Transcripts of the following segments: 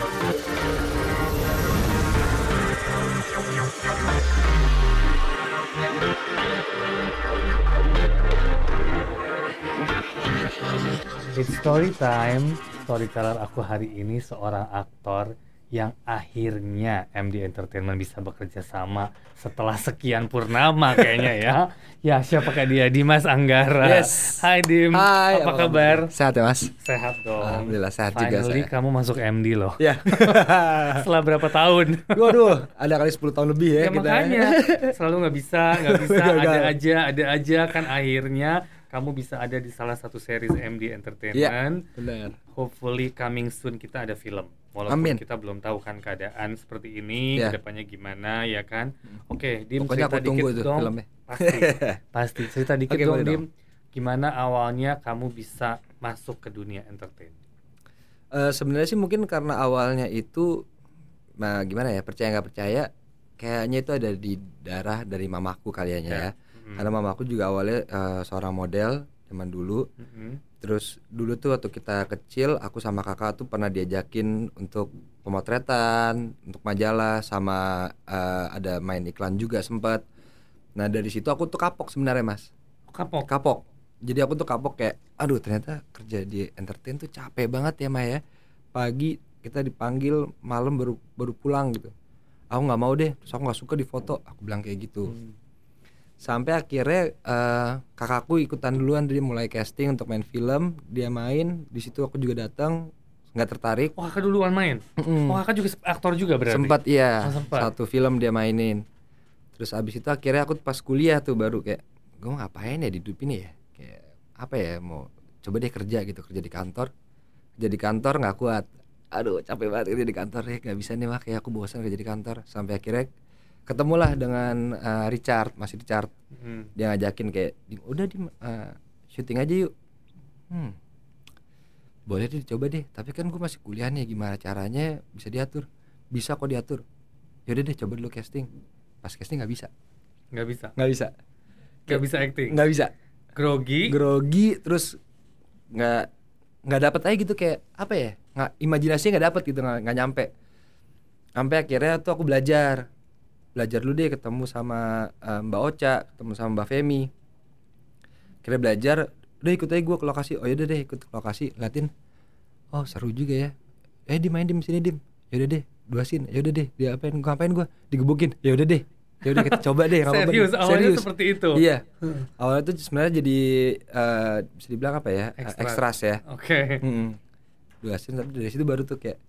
It's story time. Storyteller aku hari ini seorang aktor yang akhirnya MD Entertainment bisa bekerja sama setelah sekian purnama kayaknya ya. Ya, siapa kayak dia? Dimas Anggara. Yes. Hai Dim. Hai, apa kabar? Sehat ya mas? Sehat dong. Alhamdulillah sehat juga Finally saya. kamu masuk MD loh. Ya. Setelah berapa tahun? Waduh, ada kali 10 tahun lebih ya, Ya, kita. makanya selalu nggak bisa, nggak bisa, ada aja, ada aja kan akhirnya kamu bisa ada di salah satu series MD Entertainment. Benar. Hopefully coming soon kita ada film. Walaupun Amin. kita belum tahu kan keadaan seperti ini, Ya. ke depannya gimana ya kan. Oke, Dim Pokoknya cerita aku dikit dong. filmnya. Pasti, pasti. Cerita dikit Oke, dong, Dim. dong. Gimana awalnya kamu bisa masuk ke dunia entertain? Eh, sebenarnya sih mungkin karena awalnya itu nah gimana ya percaya nggak percaya kayaknya itu ada di darah dari mamaku kaliannya Ya. ya Mm-mm. karena mamaku juga awalnya eh, seorang model zaman dulu Mm-mm. terus dulu tuh waktu kita kecil aku sama kakak tuh pernah diajakin untuk pemotretan untuk majalah sama eh, ada main iklan juga sempat nah dari situ aku tuh kapok sebenarnya mas Kapok. kapok jadi aku tuh kapok kayak aduh ternyata kerja di entertain tuh capek banget ya Maya pagi kita dipanggil malam baru baru pulang gitu aku nggak mau deh terus aku nggak suka di foto aku bilang kayak gitu Hmm. Sampai akhirnya eh, kakakku ikutan duluan dia mulai casting untuk main film dia main di situ aku juga datang nggak tertarik Oh, kakak duluan main. Mm-mm. Oh, kakak juga aktor juga berarti. sempat iya Oh, sempat. satu film dia mainin terus abis itu akhirnya aku pas kuliah tuh baru kayak gue mau ngapain ya di hidup ini ya kayak apa ya mau coba deh kerja gitu kerja di kantor kerja di kantor nggak kuat aduh capek banget kerja di kantor ya nggak bisa nih mah kayak aku bosan kerja di kantor sampai akhirnya ketemulah dengan eh, Richard masih Richard. Hmm. dia ngajakin kayak "Dim, udah di syuting aja yuk. Hmm. Boleh deh coba deh. Tapi kan gue masih kuliah nih gimana caranya bisa diatur? Bisa kok diatur. Yaudah deh coba dulu casting. Pas casting nggak bisa. Nggak bisa. nggak bisa. Nggak bisa acting. nggak bisa. Grogi. grogi terus nggak nggak dapet aja gitu kayak apa ya nggak imajinasinya nggak dapet gitu nggak nggak nyampe. Sampai akhirnya tuh aku belajar belajar dulu deh ketemu sama eh, Mbak Ocha ketemu sama Mbak Femi kira belajar udah ikut aja gue ke lokasi oh yaudah deh ikut ke lokasi liatin oh seru juga ya eh dimain dim sini dim yaudah deh dua scene yaudah deh dia apain gua ngapain gue digebukin yaudah deh yaudah kita coba deh nggak apa-apa deh." Serius, awalnya seperti itu. Iya. Awalnya tuh sebenarnya jadi eh, bisa dibilang apa ya? eh, Extra. Ekstras ya. Oke. Mm-mm. Dua scene tapi dari situ baru tuh kayak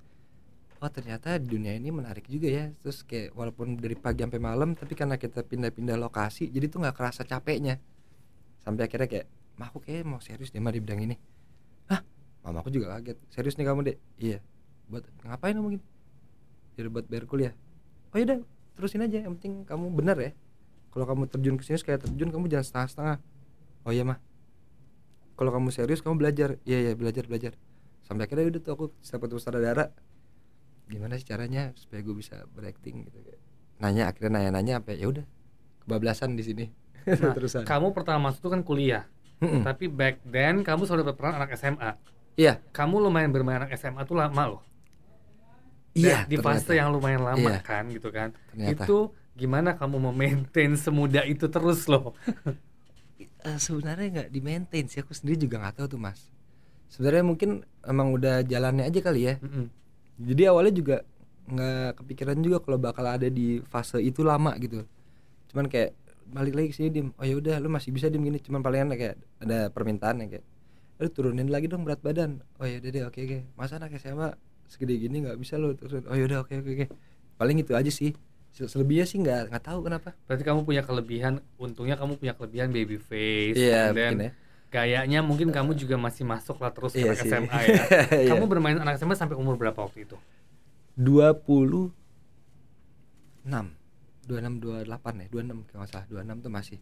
oh ternyata dunia ini menarik juga ya. Terus kayak walaupun dari pagi sampai malam tapi karena kita pindah-pindah lokasi jadi tuh nggak kerasa capeknya. Sampai akhirnya kayak, "Mah aku kayak mau serius deh mah di bidang ini." Hah? Mamaku juga kaget. Serius nih kamu, Dek? Iya. Buat ngapain kamu gitu? Jadi buat bayar kuliah. Oh yaudah, terusin aja. Yang penting kamu benar ya. Kalau kamu terjun ke sini sekali terjun kamu jangan setengah-setengah. Oh iya mah. Kalau kamu serius kamu belajar. Iya iya belajar belajar. Sampai akhirnya udah tuh aku dapat sutradara. Gimana sih caranya supaya gue bisa berakting gitu kayak. Nanya akhirnya nanya-nanya apa ya udah kebablasan di sini. Nah, Terusan. kamu pertama masuk itu kan kuliah. Mm-mm. Tapi back then kamu selalu dapat peran anak SMA. Iya. Kamu lumayan bermain anak SMA tuh lama loh. Iya. Di fase ternyata. yang lumayan lama Iya. kan gitu kan. Ternyata. Itu gimana kamu memaintain semudah itu terus loh. Eh, sebenarnya nggak di maintain sih aku sendiri juga nggak tahu tuh mas sebenarnya mungkin emang udah jalannya aja kali ya Mm-mm. Jadi awalnya juga nggak kepikiran juga kalau bakal ada di fase itu lama gitu. Cuman kayak balik lagi ke sini dim. Oh ya udah lu masih bisa dim gini. Cuman palingan kayak ada permintaan ya kayak lu turunin lagi dong berat badan. Oh ya udah deh oke oke. Masa anak SMA segede gini nggak bisa lu turun oh ya udah oke oke oke. Paling itu aja sih. Se- selebihnya sih nggak nggak tahu kenapa. Berarti kamu punya kelebihan, untungnya kamu punya kelebihan baby face. iya and then mungkin ya Gayanya mungkin kamu juga masih masuk lah terus ke Iya anak sih. SMA ya. Iya. Kamu bermain anak SMA sampai umur berapa waktu itu? 26 26 28 ya 26 kalau salah 26 tuh masih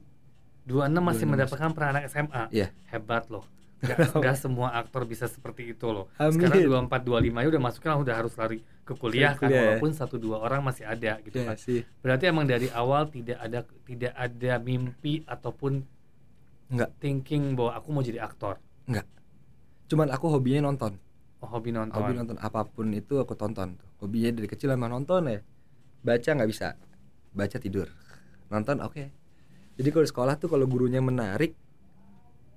26 masih 26 mendapatkan peran anak SMA. Iya. Hebat loh. Gak, gak semua aktor bisa seperti itu loh. Amin. Sekarang 24 25 ya udah masuknya udah harus lari ke kuliah Ke kan kuliah ya. walaupun satu dua orang masih ada gitu Iya kan. sih Berarti emang dari awal tidak ada tidak ada mimpi ataupun Enggak, thinking bahwa aku mau jadi aktor. enggak. Cuman aku hobinya nonton. Oh, hobi nonton. hobi nonton apa pun itu aku tonton hobinya dari kecil emang nonton ya baca nggak bisa baca tidur nonton oke jadi kalau di sekolah tuh kalau gurunya menarik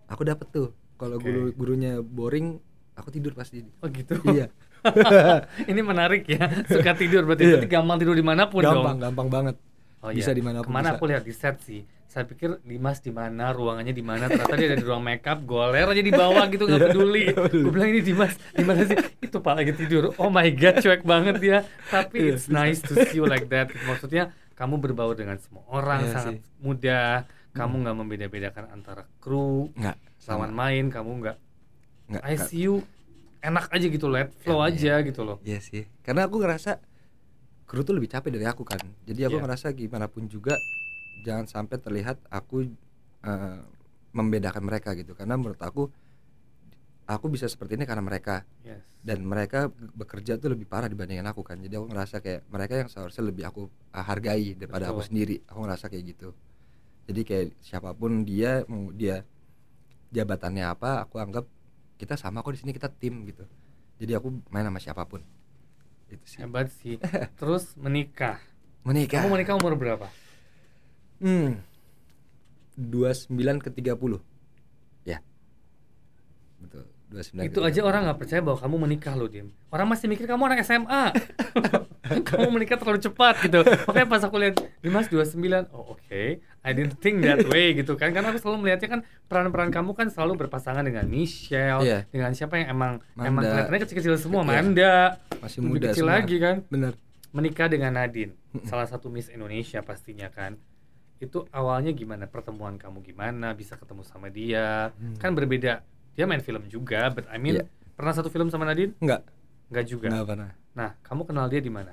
aku dapet tuh kalau Oke. guru gurunya boring aku tidur pasti Oh gitu. iya Ini menarik ya. Suka tidur berarti Iya. berarti gampang tidur di mana pun gampang dong. gampang banget Oh, bisa iya. di mana pun Ke mana bisa. aku lihat di set sih. Saya pikir Dimas di mana, ruangannya di mana. Ternyata dia ada di ruang makeup, goler aja di bawah gitu nggak Iya, peduli. Gue bilang ini Dimas, di mana sih? Itu pak lagi tidur. Oh my god, cuek banget dia. Tapi Iya, it's nice to see you like that. Maksudnya kamu berbaur dengan semua orang, Iya sangat sih. Hmm. mudah. Kamu nggak membeda-bedakan antara kru, nggak lawan main. Kamu nggak nggak I see you enak aja gitu, let flow Iya, aja gitu loh. Iya sih, karena aku ngerasa kru tuh lebih capek dari aku kan. Jadi aku Iya. ngerasa gimana pun juga jangan sampai terlihat aku eh, membedakan mereka gitu. Karena menurut aku aku bisa seperti ini karena mereka Yes. dan mereka bekerja tuh lebih parah dibandingin aku kan. Jadi aku ngerasa kayak mereka yang seharusnya lebih aku eh, hargai daripada aku Betul. sendiri. Aku ngerasa kayak gitu. Jadi kayak siapa pun dia mau dia jabatannya apa, aku anggap kita sama kok di sini kita tim gitu. Jadi aku main sama siapa pun. Itu sih. Hebat sih. Terus menikah. Menikah. Kamu menikah umur berapa? Hmm. 29 ke 30. Ya. Betul. 29 itu aja 30. orang nggak percaya bahwa kamu menikah loh Dim orang masih mikir kamu anak SMA kamu menikah terlalu cepat gitu makanya pas aku lihat Dimas 29 oh oke I didn't think that way gitu kan karena aku selalu melihatnya kan peran-peran kamu kan selalu berpasangan dengan Michelle Iya. dengan siapa yang emang Manda. emang kelihatannya kecil-kecil semua Iya. Manda Masih lebih muda kecil semua. lagi kan Bener. menikah dengan Nadine salah satu Miss Indonesia pastinya kan itu awalnya gimana pertemuan kamu gimana bisa ketemu sama dia Hmm. kan berbeda dia main film juga but I mean Iya. pernah satu film sama Nadine Enggak. Enggak juga Enggak pernah. nah kamu kenal dia di mana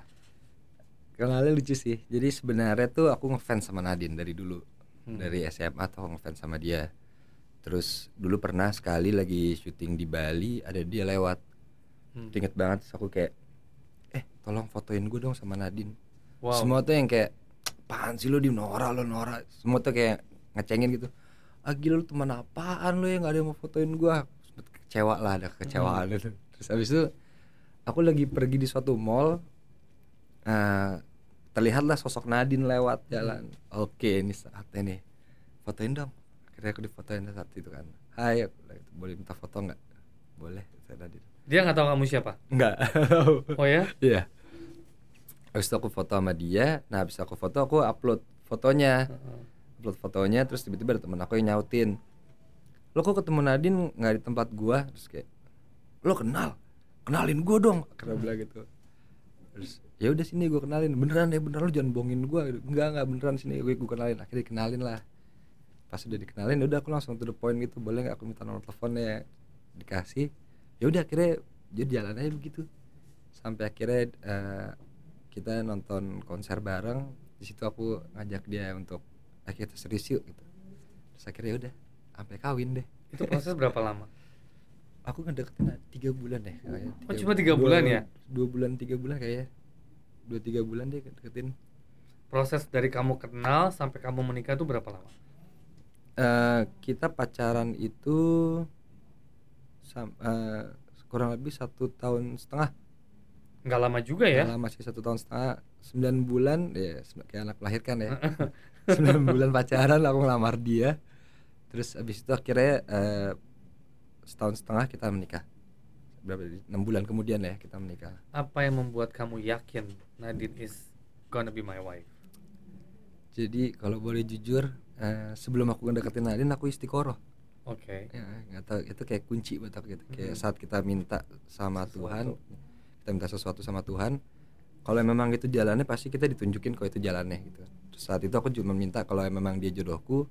Kenalnya lucu sih. Jadi sebenarnya tuh aku ngefans sama Nadine dari dulu. Hmm. Dari SMA tuh ngefans sama dia. Terus dulu pernah sekali lagi syuting di Bali ada dia lewat. Hmm. Ingat banget aku kayak eh tolong fotoin gue dong sama Nadine. wow Semua tuh yang kayak apaan sih lo di Nora lo Nora. Semua tuh kayak ngecengin gitu. Ah gila lu teman apaan lo yang gak ada yang mau fotoin gua Sempet Kecewa lah ada kekecewaan itu. Terus habis itu aku lagi pergi di suatu mall. eh, terlihatlah sosok Nadine lewat jalan. Oke ini saatnya nih. Fotoin dong. Akhirnya aku difotoin saat itu kan. Hai, aku gitu, boleh minta foto nggak? Boleh, kata Nadine. dia nggak tahu kamu siapa Enggak. oh ya Iya. Habis itu aku foto sama dia. Nah, habis aku foto aku upload fotonya. Upload fotonya terus tiba-tiba ada temen aku yang nyautin. Lo kok ketemu Nadine nggak di tempat gua? Terus kayak lo kenal? Kenalin gua dong. Karena bilang gitu. Terus ya udah sini gua kenalin. Beneran deh, beneran lo jangan bohongin gua. Enggak, enggak beneran sini gue gua kenalin. Akhirnya dikenalin lah. Pas udah dikenalin udah aku langsung to the point gitu. Boleh nggak aku minta nomor teleponnya? Dikasih. Ya udah akhirnya jadi jalan aja begitu sampai akhirnya eh, kita nonton konser bareng di situ aku ngajak dia untuk akhirnya serius yuk gitu terus akhirnya udah sampai kawin deh itu proses berapa lama aku ngedeketin tiga bulan deh kayaknya Oh, cuma tiga bulan ya? dua bulan tiga bulan kayaknya dua tiga bulan deh deketin. Proses dari kamu kenal sampai kamu menikah itu berapa lama? Eh, kita pacaran itu sam- eh, kurang lebih satu tahun setengah. Nggak lama juga ya? Nggak lama sih satu tahun setengah. Sembilan bulan ya kayak anak melahirkan ya. Sembilan bulan pacaran aku ngelamar dia. Terus abis itu akhirnya eh, setahun setengah kita menikah berapa enam bulan kemudian ya kita menikah. Apa yang membuat kamu yakin Nadine is gonna be my wife? Jadi kalau boleh jujur eh, sebelum aku ngedeketin Nadine aku istiqoroh. Oke. Ya nggak tahu itu kayak kunci buat aku gitu. Kayak Mhm. saat kita minta sama Sesuatu. Tuhan kita minta sesuatu sama Tuhan kalau memang itu jalannya pasti kita ditunjukin kalau itu jalannya gitu. Terus saat itu aku cuma minta kalau memang dia jodohku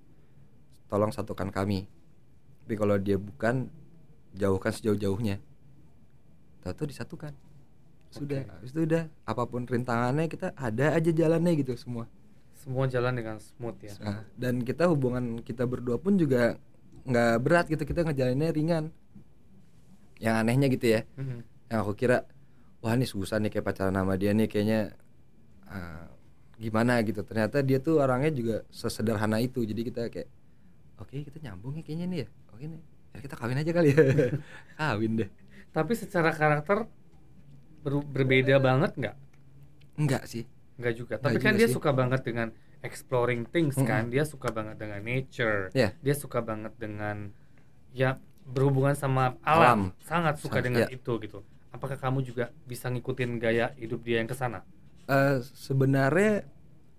tolong satukan kami. Tapi kalau dia bukan jauhkan sejauh-jauhnya tahu disatukan. Sudah. Habis itu udah apa pun rintangannya kita ada aja jalannya gitu semua. Semua jalan dengan smooth ya. Nah, dan kita hubungan kita berdua pun juga nggak berat gitu kita ngejalaninnya ringan. Yang anehnya gitu ya. Mhm. yang aku kira wah ini susah nih kayak pacaran sama dia nih kayaknya ah, gimana gitu. Ternyata dia tuh orangnya juga sesederhana itu jadi kita kayak oke kita nyambung ya kayaknya nih ya oke nih ya kita kawin aja kali ya. Kawin deh Tapi secara karakter ber- berbeda banget nggak? enggak sih Nggak juga. Nggak Tapi kan juga dia sih. suka banget dengan exploring things Mm-mm. kan. Dia suka banget dengan nature. Iya. Dia suka banget dengan ya berhubungan sama Alam. alam. Sangat suka Sangat, dengan iya. itu gitu. Apakah kamu juga bisa ngikutin gaya hidup dia yang ke sana? Eh, sebenarnya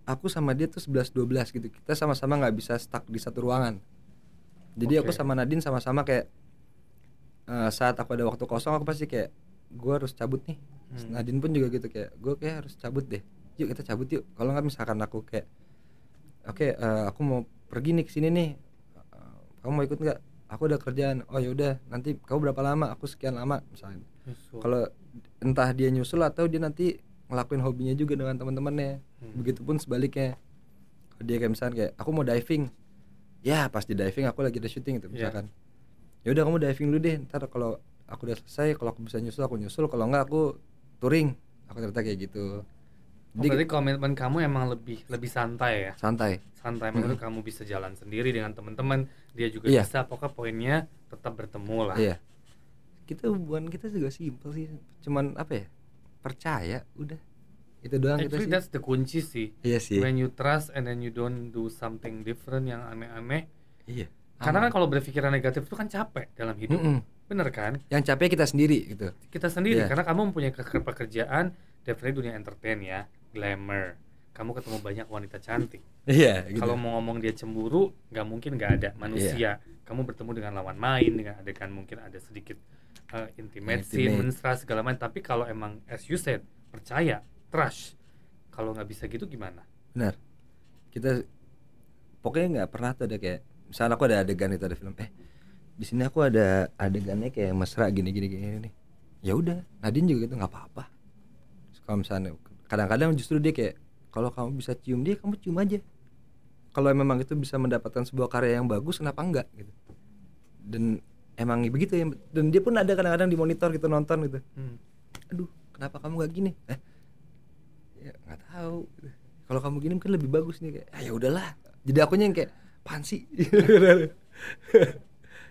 aku sama dia tuh 11 12 gitu. Kita sama-sama nggak bisa stuck di satu ruangan. Jadi aku Oke. sama Nadine sama-sama kayak eh, saat aku ada waktu kosong aku pasti kayak gue harus cabut nih. Hmm. Nadine pun juga gitu kayak gue kayak harus cabut deh. Yuk kita cabut yuk. Kalau nggak misalkan aku kayak oke eh, aku mau pergi nih ke sini nih. Eh, kamu mau ikut nggak? Aku udah kerjaan. Oh ya udah. Nanti kamu berapa lama? Aku sekian lama misalnya. Kalau entah dia nyusul atau dia nanti ngelakuin hobinya juga dengan teman-temannya. Hmm. Begitupun sebaliknya. Kalau dia kayak misalnya kayak aku mau diving. Ya pas di diving aku lagi ada syuting itu Iya. misalkan. Ya udah kamu diving dulu deh. Ntar kalau aku udah selesai, kalau aku bisa nyusul aku nyusul. Kalau enggak aku touring. Aku ternyata kayak gitu. Oh, Jadi berarti komitmen kamu emang lebih lebih santai ya? santai. Santai menurut kamu bisa jalan sendiri dengan teman-teman, dia juga Iya. bisa. Pokoknya poinnya tetap bertemu lah. Iya. Kita hubungan kita juga simpel sih. Cuman apa ya? Percaya udah. Itu doang kita Actually sih. that's the kunci sih. Iya sih. When you trust and then you don't do something different yang aneh-aneh. Iya. Karena kan kalau berpikiran negatif itu kan capek dalam hidup. Mm-mm. Bener kan? Yang capek kita sendiri gitu. Kita sendiri Iya. karena kamu mempunyai ke- pekerjaan definitely dunia entertain ya, glamour. Kamu ketemu banyak wanita cantik. Iya, gitu. Kalau mau ngomong dia cemburu, nggak mungkin nggak ada manusia. Kamu bertemu dengan lawan main dengan adegan mungkin ada sedikit uh, intimate mesra segala macam. Tapi kalau emang as you said percaya, trust. Kalau nggak bisa gitu gimana? benar kita pokoknya nggak pernah tuh ada kayak misalnya aku ada adegan itu ada film eh di sini aku ada adegannya kayak mesra gini gini gini nih ya udah Nadine juga gitu nggak apa-apa. Kalau misalnya kadang-kadang justru dia kayak kalau kamu bisa cium dia kamu cium aja. Kalau memang itu bisa mendapatkan sebuah karya yang bagus kenapa enggak gitu. Dan emang begitu ya dan dia pun ada kadang-kadang di monitor gitu nonton gitu. Hmm. aduh kenapa kamu nggak gini? Eh ya nggak tahu kalau kamu gini mungkin lebih bagus nih kayak ah, ya udahlah. Jadi akunya yang kayak pan sih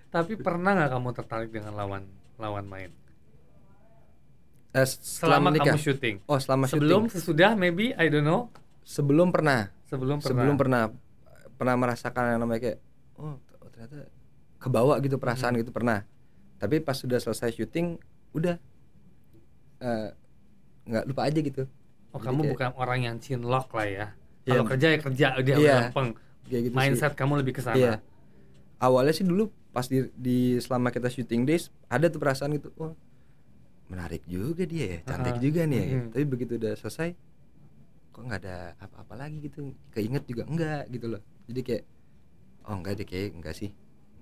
Tapi pernah nggak kamu tertarik dengan lawan lawan main? Eh, Selama, menikah. kamu syuting. oh selama Sebelum, syuting sesudah, maybe I don't know. sebelum pernah Sebelum pernah. sebelum pernah pernah merasakan yang namanya kayak oh, ternyata kebawa gitu perasaan Hmm. gitu pernah tapi pas sudah selesai syuting udah eh, nggak lupa aja gitu Oh, Jadi kamu kayak- bukan orang yang cinlok lah ya. Iya. Kalau kerja ya kerja, dia Iya. gampang. Kayak gitu sih. Mindset kamu lebih ke sana. Iya. Awalnya sih dulu pas di, di selama kita syuting days ada tuh perasaan gitu, wah menarik juga dia ya, cantik Ah, juga nih ya. mm-mm. Tapi begitu udah selesai, kok nggak ada apa-apa lagi gitu, keinget juga enggak gitu loh. Jadi kayak, oh enggak deh kayak enggak sih,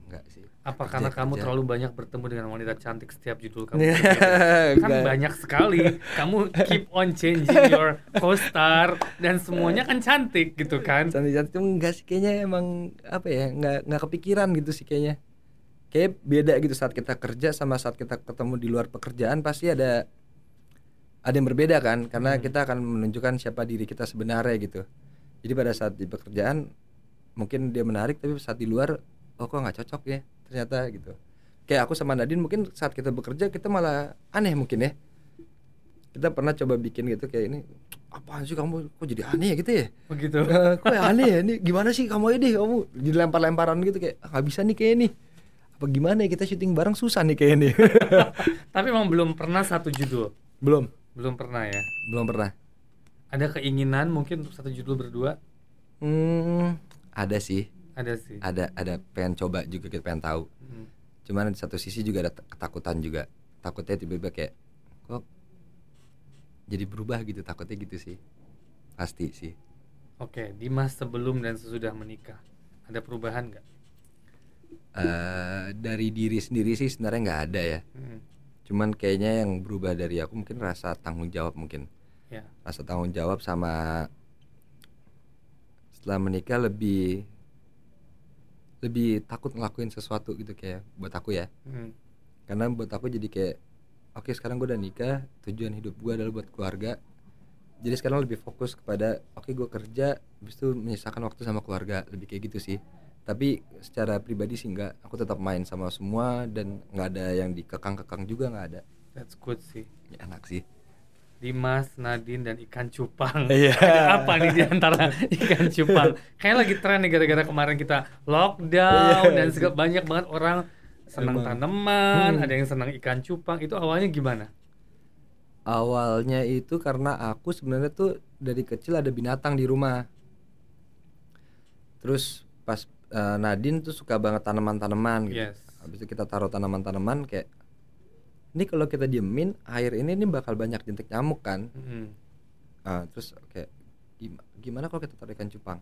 enggak sih. Apa Kerja, karena kamu kerja. terlalu banyak bertemu dengan wanita cantik setiap judul kamu? Iya, kan banyak sekali. Kamu keep on changing your co-star dan semuanya kan cantik gitu kan? Cantik-cantik enggak sih kayaknya emang apa ya, enggak enggak kepikiran gitu sih kayaknya. Kayak beda gitu saat kita kerja sama saat kita ketemu di luar pekerjaan pasti ada ada yang berbeda kan karena Hmm. kita akan menunjukkan siapa diri kita sebenarnya gitu. Jadi pada saat di pekerjaan mungkin dia menarik tapi saat di luar oh kok nggak cocok ya ternyata gitu. Kayak aku sama Nadine mungkin saat kita bekerja kita malah aneh mungkin ya. Kita pernah coba bikin gitu kayak ini apaan sih kamu kok jadi aneh ya gitu ya? Begitu. Eh, kok ya aneh ya ini gimana sih kamu ini kamu dilempar-lemparan gitu kayak "Ah, nggak bisa nih kayak nih apa gimana ya kita syuting bareng susah nih kayak nih Tapi emang belum pernah satu judul. belum Belum pernah ya. belum pernah Ada keinginan mungkin untuk satu judul berdua? hmm, ada sih Ada sih. ada ada pengen coba juga kita pengen tahu Hmm. cuman di satu sisi juga ada ketakutan juga takutnya tiba-tiba kayak kok jadi berubah gitu takutnya gitu sih pasti sih Oke, Dimas sebelum dan sesudah menikah ada perubahan nggak? Eh, dari diri sendiri sih sebenarnya nggak ada ya Hmm. cuman kayaknya yang berubah dari aku mungkin rasa tanggung jawab mungkin Ya. rasa tanggung jawab sama setelah menikah lebih lebih takut ngelakuin sesuatu gitu kayak buat aku ya. Hmm. karena buat aku jadi kayak oke sekarang gue udah nikah tujuan hidup gue adalah buat keluarga. Jadi sekarang lebih fokus kepada oke gue kerja habis itu menyisakan waktu sama keluarga lebih kayak gitu sih. Tapi secara pribadi sih enggak aku tetap main sama semua dan nggak ada yang dikekang-kekang juga nggak ada. That's good sih. ya, enak sih Dimas, Nadine dan ikan cupang. Iya. Ada apa nih di antara ikan cupang? Kayak lagi tren nih gara-gara kemarin kita lockdown Iya. dan segala banyak banget orang senang Emang. tanaman, Hmm. ada yang senang ikan cupang. Itu awalnya gimana? awalnya itu karena aku sebenarnya tuh dari kecil ada binatang di rumah terus pas eh, Nadine tuh suka banget tanaman-tanaman gitu Yes. habis itu kita taruh tanaman-tanaman kayak ini kalau kita diemin air ini ini bakal banyak jentik nyamuk kan? Mm-mm. Ah, terus kayak "Gim- gimana kalau kita taruh ikan cupang?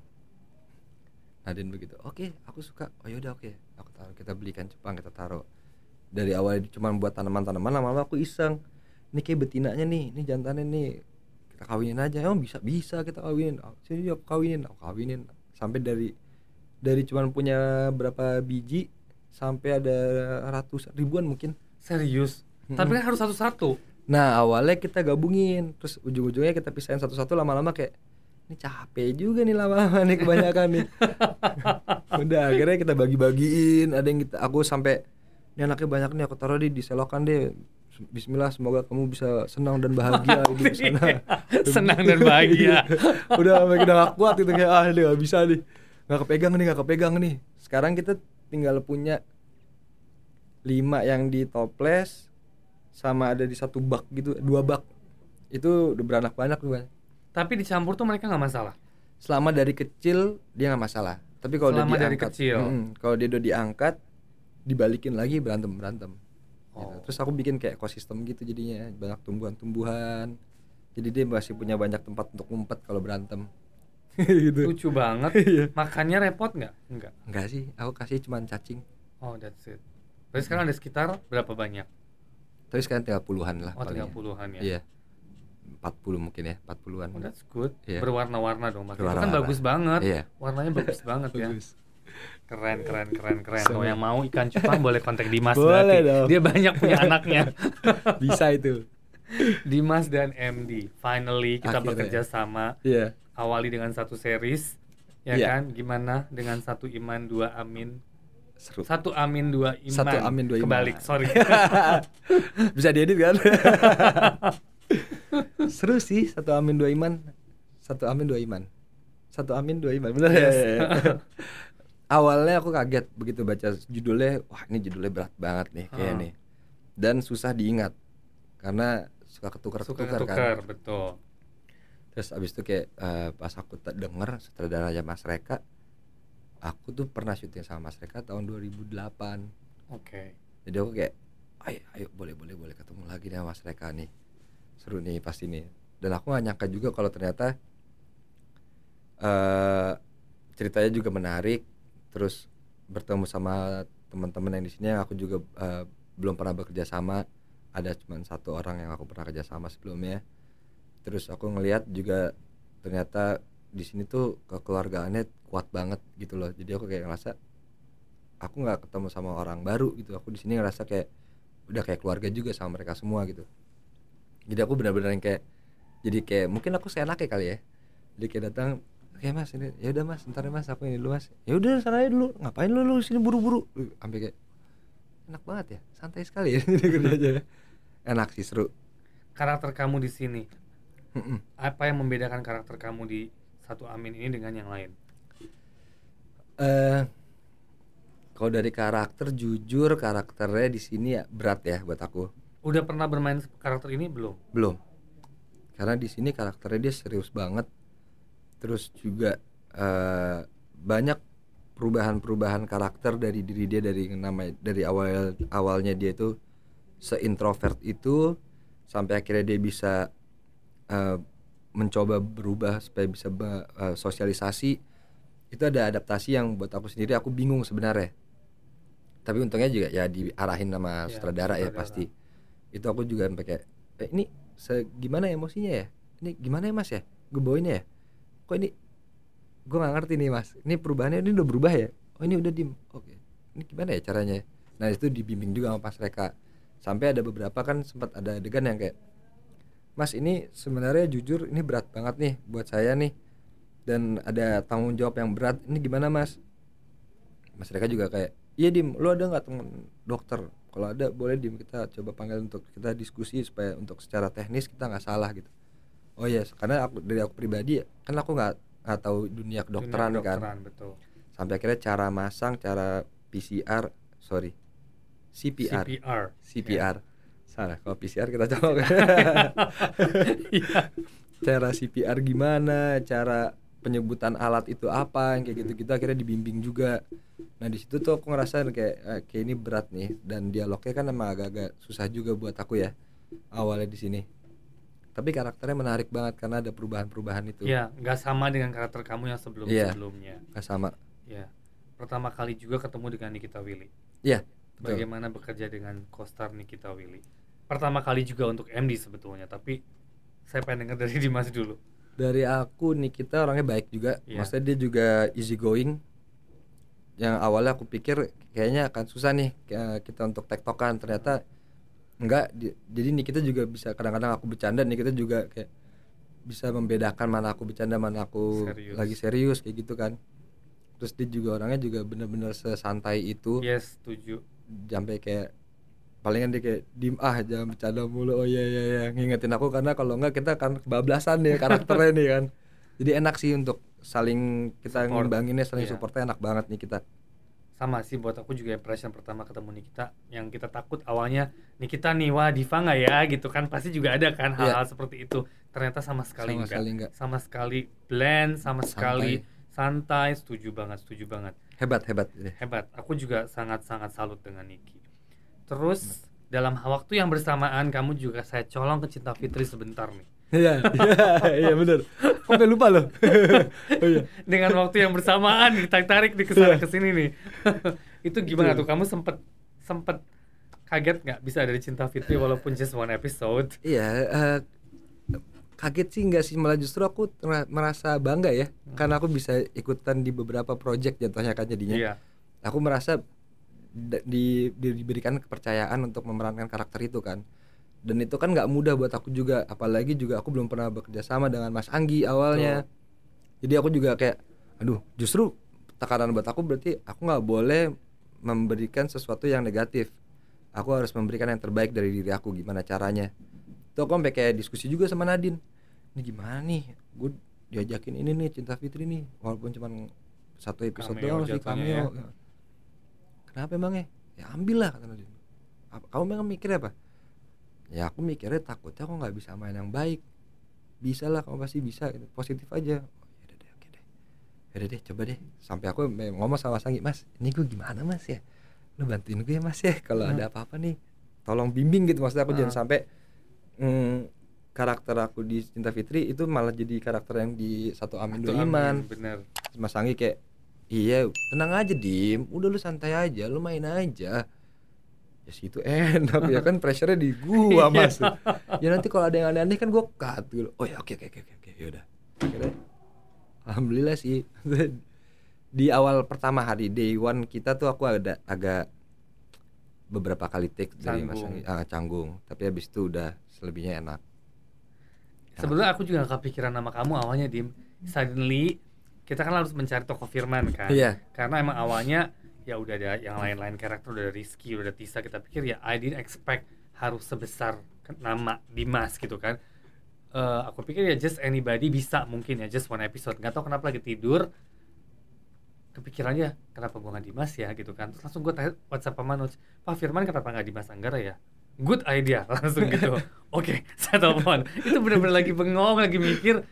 Nadine begitu oke aku suka. Oh yaudah oke. Aku taruh kita beli ikan cupang kita taruh. Dari awal cuma buat tanaman-tanaman lama-lama aku iseng. Ini kayak betinanya nih ini jantannya nih kita kawinin aja. Emang bisa bisa kita kawinin? Oh, sini aku kawinin. Aku kawinin. Sampai dari dari cuman punya berapa biji sampai ada ratus ribuan mungkin. Serius? Tapi kan harus satu-satu. Nah awalnya kita gabungin Terus ujung-ujungnya kita pisahin satu-satu lama-lama kayak Ini capek juga nih lama-lama nih kebanyakan nih. Udah akhirnya kita bagi-bagiin Ada yang kita, aku sampai Ini anaknya banyak nih aku taruh di diselokan deh. Bismillah semoga kamu bisa senang dan bahagia hidup di sana Senang dan bahagia. Udah sampai udah gak kuat gitu kayak ah udah gak bisa nih. Gak kepegang nih gak kepegang nih. Sekarang kita tinggal punya lima yang di toples sama ada di satu bak gitu dua bak itu udah beranak banyak tuh. Tapi dicampur tuh mereka nggak masalah. selama dari kecil dia nggak masalah tapi kalau udah Selama dari diangkat kecil. Mm-mm. kalau dia udah diangkat dibalikin lagi berantem berantem gitu. Oh. terus aku bikin kayak ekosistem gitu jadinya banyak tumbuhan-tumbuhan jadi dia masih punya banyak tempat untuk ngumpet kalau berantem gitu Lucu banget. Iya. Makannya repot nggak? Enggak. enggak sih aku kasih cuman cacing Oh, that's it. Berarti sekarang ada sekitar berapa banyak? Tapi sekarang tinggal puluhan lah Oh, palingnya. 30-an ya. iya 40 mungkin ya 40-an Oh, that's good. Iya. Berwarna-warna dong, Mas. Itu kan bagus banget. iya Warnanya bagus banget ya. Bagus. Keren, keren, keren, keren. Kalau yang mau ikan cupang boleh kontak Dimas Boleh berarti. dong. Dia banyak punya anaknya. bisa itu Dimas dan MD. Finally kita Akhirnya. bekerja sama. iya Awali dengan satu series. Ya Iya. kan? Gimana dengan satu iman, dua amin. Seru Satu amin, dua iman. Satu amin, dua iman. Kebalik, sorry. bisa diedit kan seru sih satu amin dua iman satu amin dua iman satu amin dua iman bener ya, Yes. ya, ya. awalnya aku kaget begitu baca judulnya wah ini judulnya berat banget nih kayak Hmm. nih dan susah diingat karena suka Suka ketukar-ketukar kan tukar, betul. terus abis itu kayak eh, pas aku tak denger sutradaranya Mas Reka aku tuh pernah syuting sama Mas Reka tahun 2008 Oke. jadi aku kayak ayo ayo boleh boleh boleh ketemu lagi nih sama Mas Reka nih. Seru nih pasti nih. Dan aku gak nyangka juga kalau ternyata eh ceritanya juga menarik. Terus bertemu sama teman-teman yang di sini yang aku juga eh, belum pernah bekerja sama. Ada cuma satu orang yang aku pernah kerja sama sebelumnya. Terus aku ngelihat juga ternyata di sini tuh kekeluargaannya kuat banget gitu loh. Jadi aku kayak ngerasa aku nggak ketemu sama orang baru gitu. Aku di sini ngerasa kayak udah kayak keluarga juga sama mereka semua gitu. Jadi aku benar-benar yang kayak jadi kayak mungkin aku seenaknya kali ya. Jadi kayak datang oke mas ini ya udah mas ntar ya mas aku ini dulu mas. Ya udah sana aja dulu. Ngapain lu lu sini buru-buru? Sampai kayak enak banget ya santai sekali ya. Ini kerja aja. Ya. enak sih seru. Karakter kamu di sini, Mm-mm. apa yang membedakan karakter kamu di satu amin ini dengan yang lain? eh kalau dari karakter jujur karakternya di sini ya berat ya buat aku Udah pernah bermain karakter ini belum? belum karena di sini karakternya dia serius banget terus juga eh, banyak perubahan-perubahan karakter dari diri dia dari nama dari awal awalnya dia itu seintrovert itu sampai akhirnya dia bisa eh, mencoba berubah supaya bisa be- eh, sosialisasi itu ada adaptasi yang buat aku sendiri aku bingung sebenarnya. Tapi untungnya juga ya diarahin sama Ya, sutradara ya sutradara. pasti itu aku juga sampai kayak eh, ini gimana emosinya ya? Ini gimana ya mas ya? Gue bawainnya ya? Kok ini gue nggak ngerti nih mas. Ini perubahannya ini udah berubah ya? Oh ini udah dim oke. Ini gimana ya caranya nah itu dibimbing juga sama pas mereka sampai ada beberapa kan sempat ada adegan yang kayak mas ini sebenarnya jujur ini berat banget nih buat saya nih. Dan ada tanggung jawab yang berat. Ini gimana mas? Mas mereka juga kayak iya dim lu ada nggak temen dokter? Kalau ada boleh di kita coba panggil untuk kita diskusi supaya untuk secara teknis kita nggak salah gitu. Oh ya karena aku dari aku pribadi kan aku nggak nggak tahu dunia kedokteran, Dunia kan. kedokteran, betul. sampai akhirnya cara masang cara PCR sorry CPR CPR. CPR salah kalau PCR kita coba Iya. cara CPR gimana cara penyebutan alat itu apa yang kayak gitu-gitu akhirnya dibimbing juga nah di situ tuh aku ngerasain kayak eh, kayak ini berat nih dan dialognya kan emang agak-agak susah juga buat aku ya awalnya di sini tapi karakternya menarik banget karena ada perubahan-perubahan itu Iya, nggak sama dengan karakter kamu yang Iya. sebelum-sebelumnya. Nggak sama Ya. Pertama kali juga ketemu dengan Nikita Willy. Iya, betul. Bagaimana bekerja dengan co-star Nikita Willy. Pertama kali juga untuk MD sebetulnya, tapi saya pengen dengar dari Dimas dulu. dari aku Nikita orangnya baik juga Iya. maksudnya dia juga easy going yang awalnya aku pikir kayaknya akan susah nih kita untuk tektokan ternyata enggak di- jadi Nikita juga bisa kadang-kadang aku bercanda Nikita juga kayak bisa membedakan mana aku bercanda mana aku Serius. lagi serius kayak gitu kan terus dia juga orangnya juga bener-bener sesantai itu Yes, setuju. sampai kayak palingan dia kayak dim ah jangan bercanda mulu oh iya iya iya ngingetin aku karena kalau enggak kita akan kebablasan nih karakternya nih kan jadi enak sih untuk saling kita Support. ngimbanginnya saling Iya. supportnya enak banget nih kita Sama sih buat aku juga impression pertama ketemu Nikita yang kita takut awalnya Nikita nih wah diva nggak ya gitu kan pasti juga ada kan Iya. hal-hal seperti itu. Ternyata sama sekali sama enggak. sekali enggak Sama sekali blend, sama Santai. sekali santai, setuju banget, setuju banget. hebat hebat hebat aku juga sangat-sangat salut dengan Niki terus dalam waktu yang bersamaan kamu juga saya colong ke Cinta Fitri sebentar nih. Iya iya iya bener. Sampai lupa loh? Oh iya. Dengan waktu yang bersamaan kita tarik di ke sana Iya. ke sini nih. Itu gimana Betul. tuh? Kamu sempet sempet kaget nggak bisa dari Cinta Fitri walaupun just one episode? Iya eh, kaget sih enggak sih. Malah justru aku merasa bangga ya. Karena aku bisa ikutan di beberapa project jatuhnya kan jadinya. Iya. Aku merasa di, di- diberikan kepercayaan untuk memerankan karakter itu kan. Dan itu kan nggak mudah buat aku juga apalagi juga aku belum pernah bekerja sama dengan Mas Anggi awalnya. Jadi aku juga kayak aduh justru tekanan buat aku berarti aku nggak boleh memberikan sesuatu yang negatif. Aku harus memberikan yang terbaik dari diri aku gimana caranya? Itu aku sampai kayak diskusi juga sama Nadine. Ini gimana nih? Gue diajakin ini nih Cinta Fitri nih walaupun cuman satu episode doang sih cameo kenapa emangnya? Ya ambil lah kata apa, kamu memang mikir apa? Ya aku mikirnya takutnya aku nggak bisa main yang baik. Bisa lah kamu pasti bisa gitu. positif aja. Oh, yaudah deh oke deh. Yaudah deh coba deh. Sampai aku ngomong sama Sangi mas ini gue gimana mas ya? Lu bantuin gue ya mas ya? Kalau Hmm. ada apa-apa nih tolong bimbing gitu. Maksudnya aku Hmm. jangan sampai mm, karakter aku di Cinta Fitri itu malah jadi karakter yang di satu Amin Dua Iman bener. Mas Anggi kayak iya tenang aja dim. Udah lu santai aja lu main aja. Ya situ enak ya kan pressure-nya di gua Iya. mas. Ya nanti kalau ada yang aneh-aneh kan gua cut gitu. Oh ya oke oke oke oke oke yaudah akhirnya alhamdulillah sih. Di awal pertama hari day one kita tuh aku ada agak beberapa kali take dari Mas ah, canggung. Tapi habis itu udah selebihnya enak. Sebenarnya aku juga gak kepikiran nama kamu awalnya Dim. Suddenly kita kan harus mencari toko Firman kan. Iya. Karena emang awalnya ya udah ada yang lain-lain karakter udah ada Rizky, udah ada Tisa kita pikir ya I didn't expect harus sebesar nama Dimas gitu kan. Eh, aku pikir ya just anybody bisa mungkin ya just one episode. Gak tau kenapa lagi tidur kepikirannya kenapa gua nggak Dimas ya gitu kan. Terus langsung gua tanya WhatsApp sama Manoj, Pak Firman kenapa nggak Dimas Anggara ya? Good idea langsung gitu. Oke, saya telepon. Itu bener-bener lagi bengong, lagi mikir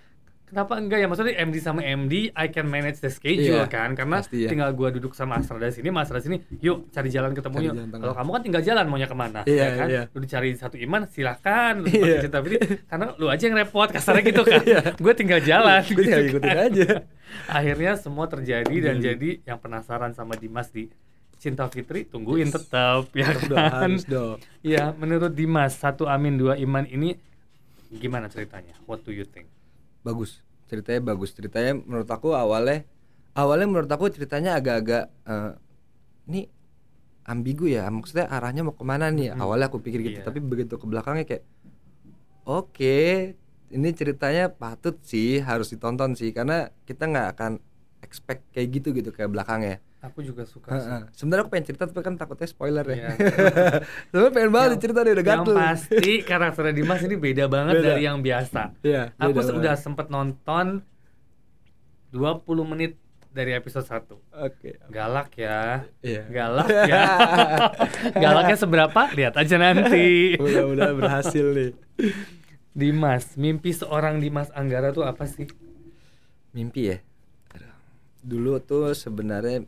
kenapa enggak ya? Maksudnya MD sama MD I can manage the schedule Iya, kan? Karena pasti ya. tinggal gua duduk sama Astra dari sini Mas Astra sini yuk cari jalan ketemu Cari yuk jalan kalau kamu kan tinggal jalan maunya ke mana? Iya, ya kan? iya. lu dicari satu iman silahkan lu Iya. cinta Fitri, karena lu aja yang repot kasarnya gitu kan. Iya. gue tinggal jalan. Gue tinggal gitu ikutin kan. aja. Akhirnya semua terjadi dan Iya. jadi yang penasaran sama Dimas di Cinta Fitri tungguin tetap ya Harus dong, kan? harus dong. ya menurut Dimas satu amin dua iman ini gimana ceritanya? What do you think bagus. Ceritanya bagus. Ceritanya menurut aku awalnya awalnya menurut aku ceritanya agak-agak eh, ini ambigu ya. Maksudnya arahnya mau ke mana nih? Hmm. awalnya aku pikir gitu. Iya. tapi begitu ke belakangnya kayak oke ini ceritanya patut sih harus ditonton sih. Karena kita nggak akan expect kayak gitu gitu kayak belakangnya Aku juga suka sih. Heeh. Sebenarnya aku pengen cerita tapi kan takutnya spoiler ya. Iya. Sebenarnya pengen banget Yang- cerita deh udah yang gatel. pasti karakter Dimas ini beda banget Beda. dari yang biasa. Iya. Aku sudah sempet nonton 20 menit dari episode 1 Oke. Galak ya. Iya. Galak ya. Galaknya seberapa? Lihat aja nanti. Mudah-mudahan berhasil nih. Dimas, mimpi seorang Dimas Anggara tuh apa sih? Mimpi ya. Aduh. Dulu tuh sebenarnya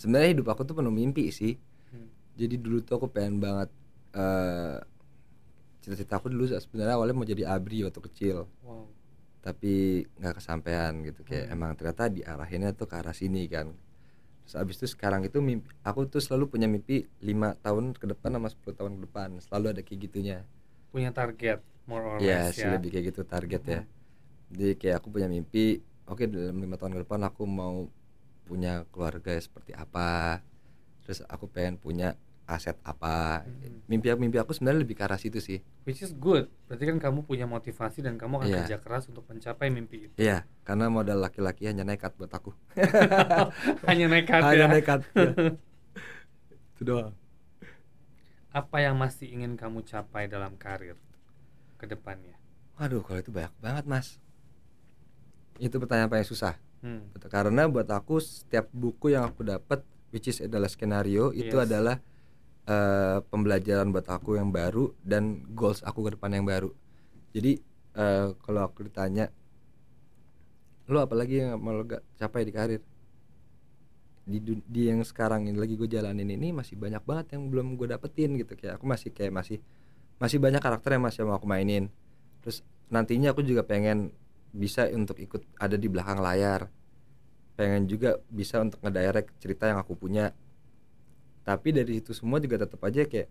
sebenarnya hidup aku tuh penuh mimpi sih. Hmm. Jadi dulu tuh aku pengen banget eh cita-cita aku dulu sebenarnya awalnya mau jadi abri waktu kecil. Wow. tapi nggak kesampaian gitu kayak Hmm. emang ternyata diarahinnya tuh ke arah sini kan terus abis itu sekarang itu mimpi aku tuh selalu punya mimpi lima tahun ke depan sama 10 tahun ke depan selalu ada kayak gitunya Punya target more or ya less sih ya. lebih kayak gitu target ya Hmm. jadi kayak aku punya mimpi oke dalam lima tahun ke depan aku mau punya keluarga seperti apa terus aku pengen punya aset apa Hmm. mimpi mimpi aku sebenarnya lebih ke arah situ sih Which is good. Berarti kan kamu punya motivasi dan kamu akan Iya. kerja keras untuk mencapai mimpi itu. iya karena modal laki-laki hanya nekat buat aku Hanya nekat hanya ya. nekat ya. itu doang Apa yang masih ingin kamu capai dalam karir ke depannya? Waduh, kalau itu banyak banget, Mas. Itu pertanyaan paling susah. Hmm. Karena buat aku setiap buku yang aku dapat which is adalah skenario itu Yes. adalah eh, pembelajaran buat aku yang baru dan goals aku ke depan yang baru. Jadi eh, kalau aku ditanya lo apalagi yang mau lo gak capai di karir? Di, di yang sekarang ini lagi gue jalanin ini masih banyak banget yang belum gue dapetin gitu kayak aku masih kayak masih masih banyak karakter yang masih mau aku mainin terus nantinya aku juga pengen bisa untuk ikut ada di belakang layar pengen juga bisa untuk ngedirect cerita yang aku punya tapi dari itu semua juga tetap aja kayak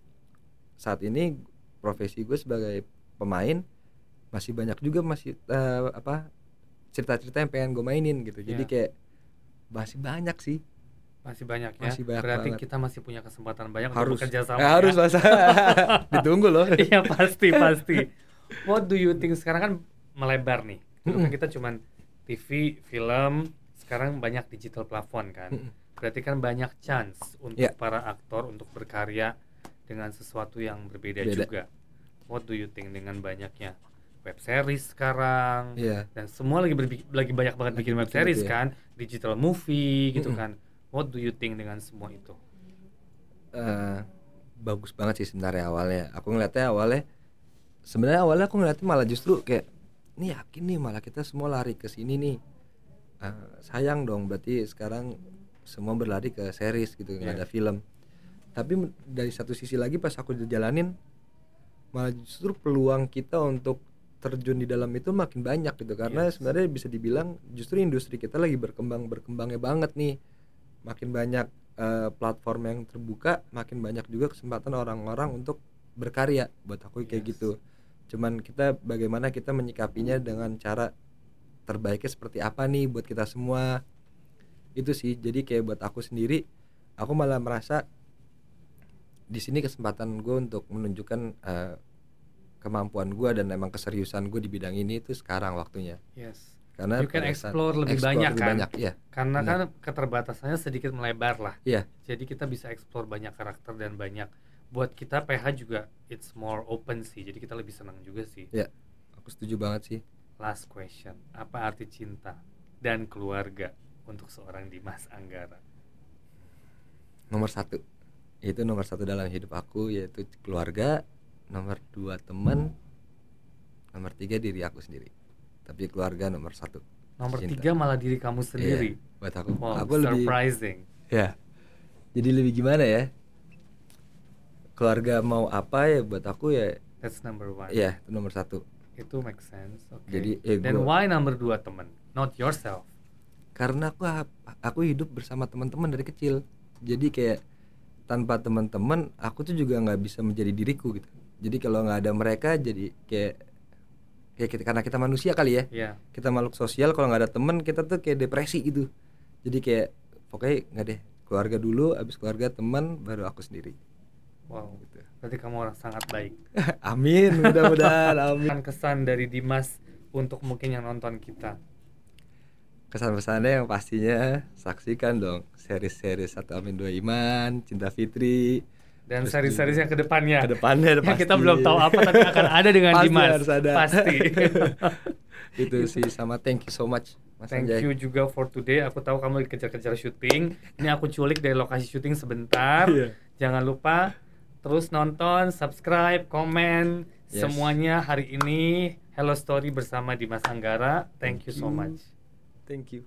saat ini profesi gue sebagai pemain masih banyak juga masih eh, apa cerita-cerita yang pengen gue mainin gitu jadi Iya. kayak masih banyak sih Masih banyak ya. Masih banyak Berarti banget. kita masih punya kesempatan banyak harus untuk bekerja sama. Eh, harus ya. mas ditunggu loh Iya pasti pasti. What do you think sekarang kan melebar nih. Dulu kan kita cuman TV, film, sekarang banyak digital plafon kan. Berarti kan banyak chance untuk Iya. para aktor untuk berkarya dengan sesuatu yang berbeda Beda. juga. What do you think dengan banyaknya web series sekarang Iya dan semua lagi lagi banyak banget bikin web series ya. kan, digital movie gitu kan. What do you think dengan semua itu? eh, bagus banget sih sebenarnya awalnya. Aku ngeliatnya awalnya sebenarnya awalnya aku ngeliatnya malah justru kayak ini yakin nih malah kita semua lari ke sini nih. Eh, sayang dong berarti sekarang semua berlari ke series gitu nggak Iya. ada film. Tapi dari satu sisi lagi pas aku jalanin malah justru peluang kita untuk terjun di dalam itu makin banyak gitu karena Yes. sebenarnya bisa dibilang justru industri kita lagi berkembang berkembangnya banget nih makin banyak eh, platform yang terbuka makin banyak juga kesempatan orang-orang untuk berkarya buat aku kayak Yes. gitu cuman kita bagaimana kita menyikapinya dengan cara terbaiknya seperti apa nih buat kita semua itu sih jadi kayak buat aku sendiri aku malah merasa di sini kesempatan gue untuk menunjukkan eh, kemampuan gue dan emang keseriusan gue di bidang ini itu sekarang waktunya Yes. karena You can explore lebih explore banyak lebih kan? banyak, iya Karena Benar. kan keterbatasannya sedikit melebar lah. Iya. Jadi kita bisa explore banyak karakter dan banyak buat kita PH juga it's more open sih. Jadi kita lebih senang juga sih. Iya. aku setuju banget sih Last question. Apa arti cinta dan keluarga untuk seorang Dimas Anggara? nomor satu itu nomor satu dalam hidup aku yaitu keluarga nomor dua teman nomor tiga diri aku sendiri tapi keluarga nomor satu Nomor Cinta. tiga malah diri kamu sendiri. Iya, buat aku Wow, aku lebih surprising. ya jadi lebih gimana ya keluarga mau apa ya buat aku ya That's number one. ya itu nomor satu Itu make sense. Oke. Jadi, eh, gua- why number dua teman? Not yourself. karena aku aku hidup bersama teman-teman dari kecil jadi kayak tanpa teman-teman aku tuh juga nggak bisa menjadi diriku gitu jadi kalau nggak ada mereka jadi kayak kayak kita, karena kita manusia kali ya Iya. kita makhluk sosial kalau nggak ada teman kita tuh kayak depresi gitu jadi kayak pokoknya nggak deh keluarga dulu abis keluarga teman baru aku sendiri Wow. gitu. Berarti kamu orang sangat baik. amin mudah-mudahan amin Kesan dari Dimas untuk mungkin yang nonton kita. kesan pesannya yang pastinya saksikan dong seri-seri satu amin dua iman cinta fitri Dan seri-seri yang ke depannya. ke depannya Yang kita belum tahu apa tapi akan ada dengan Pasti Dimas. harus ada. Pasti. itu sih sama thank you so much mas Thank Anjay you juga for today. Aku tahu kamu dikejar-kejar syuting. Ini aku culik dari lokasi syuting sebentar. Iya. Jangan lupa terus nonton, subscribe, komen Yes. semuanya hari ini Hello Story bersama Dimas Anggara. Thank you so much. thank you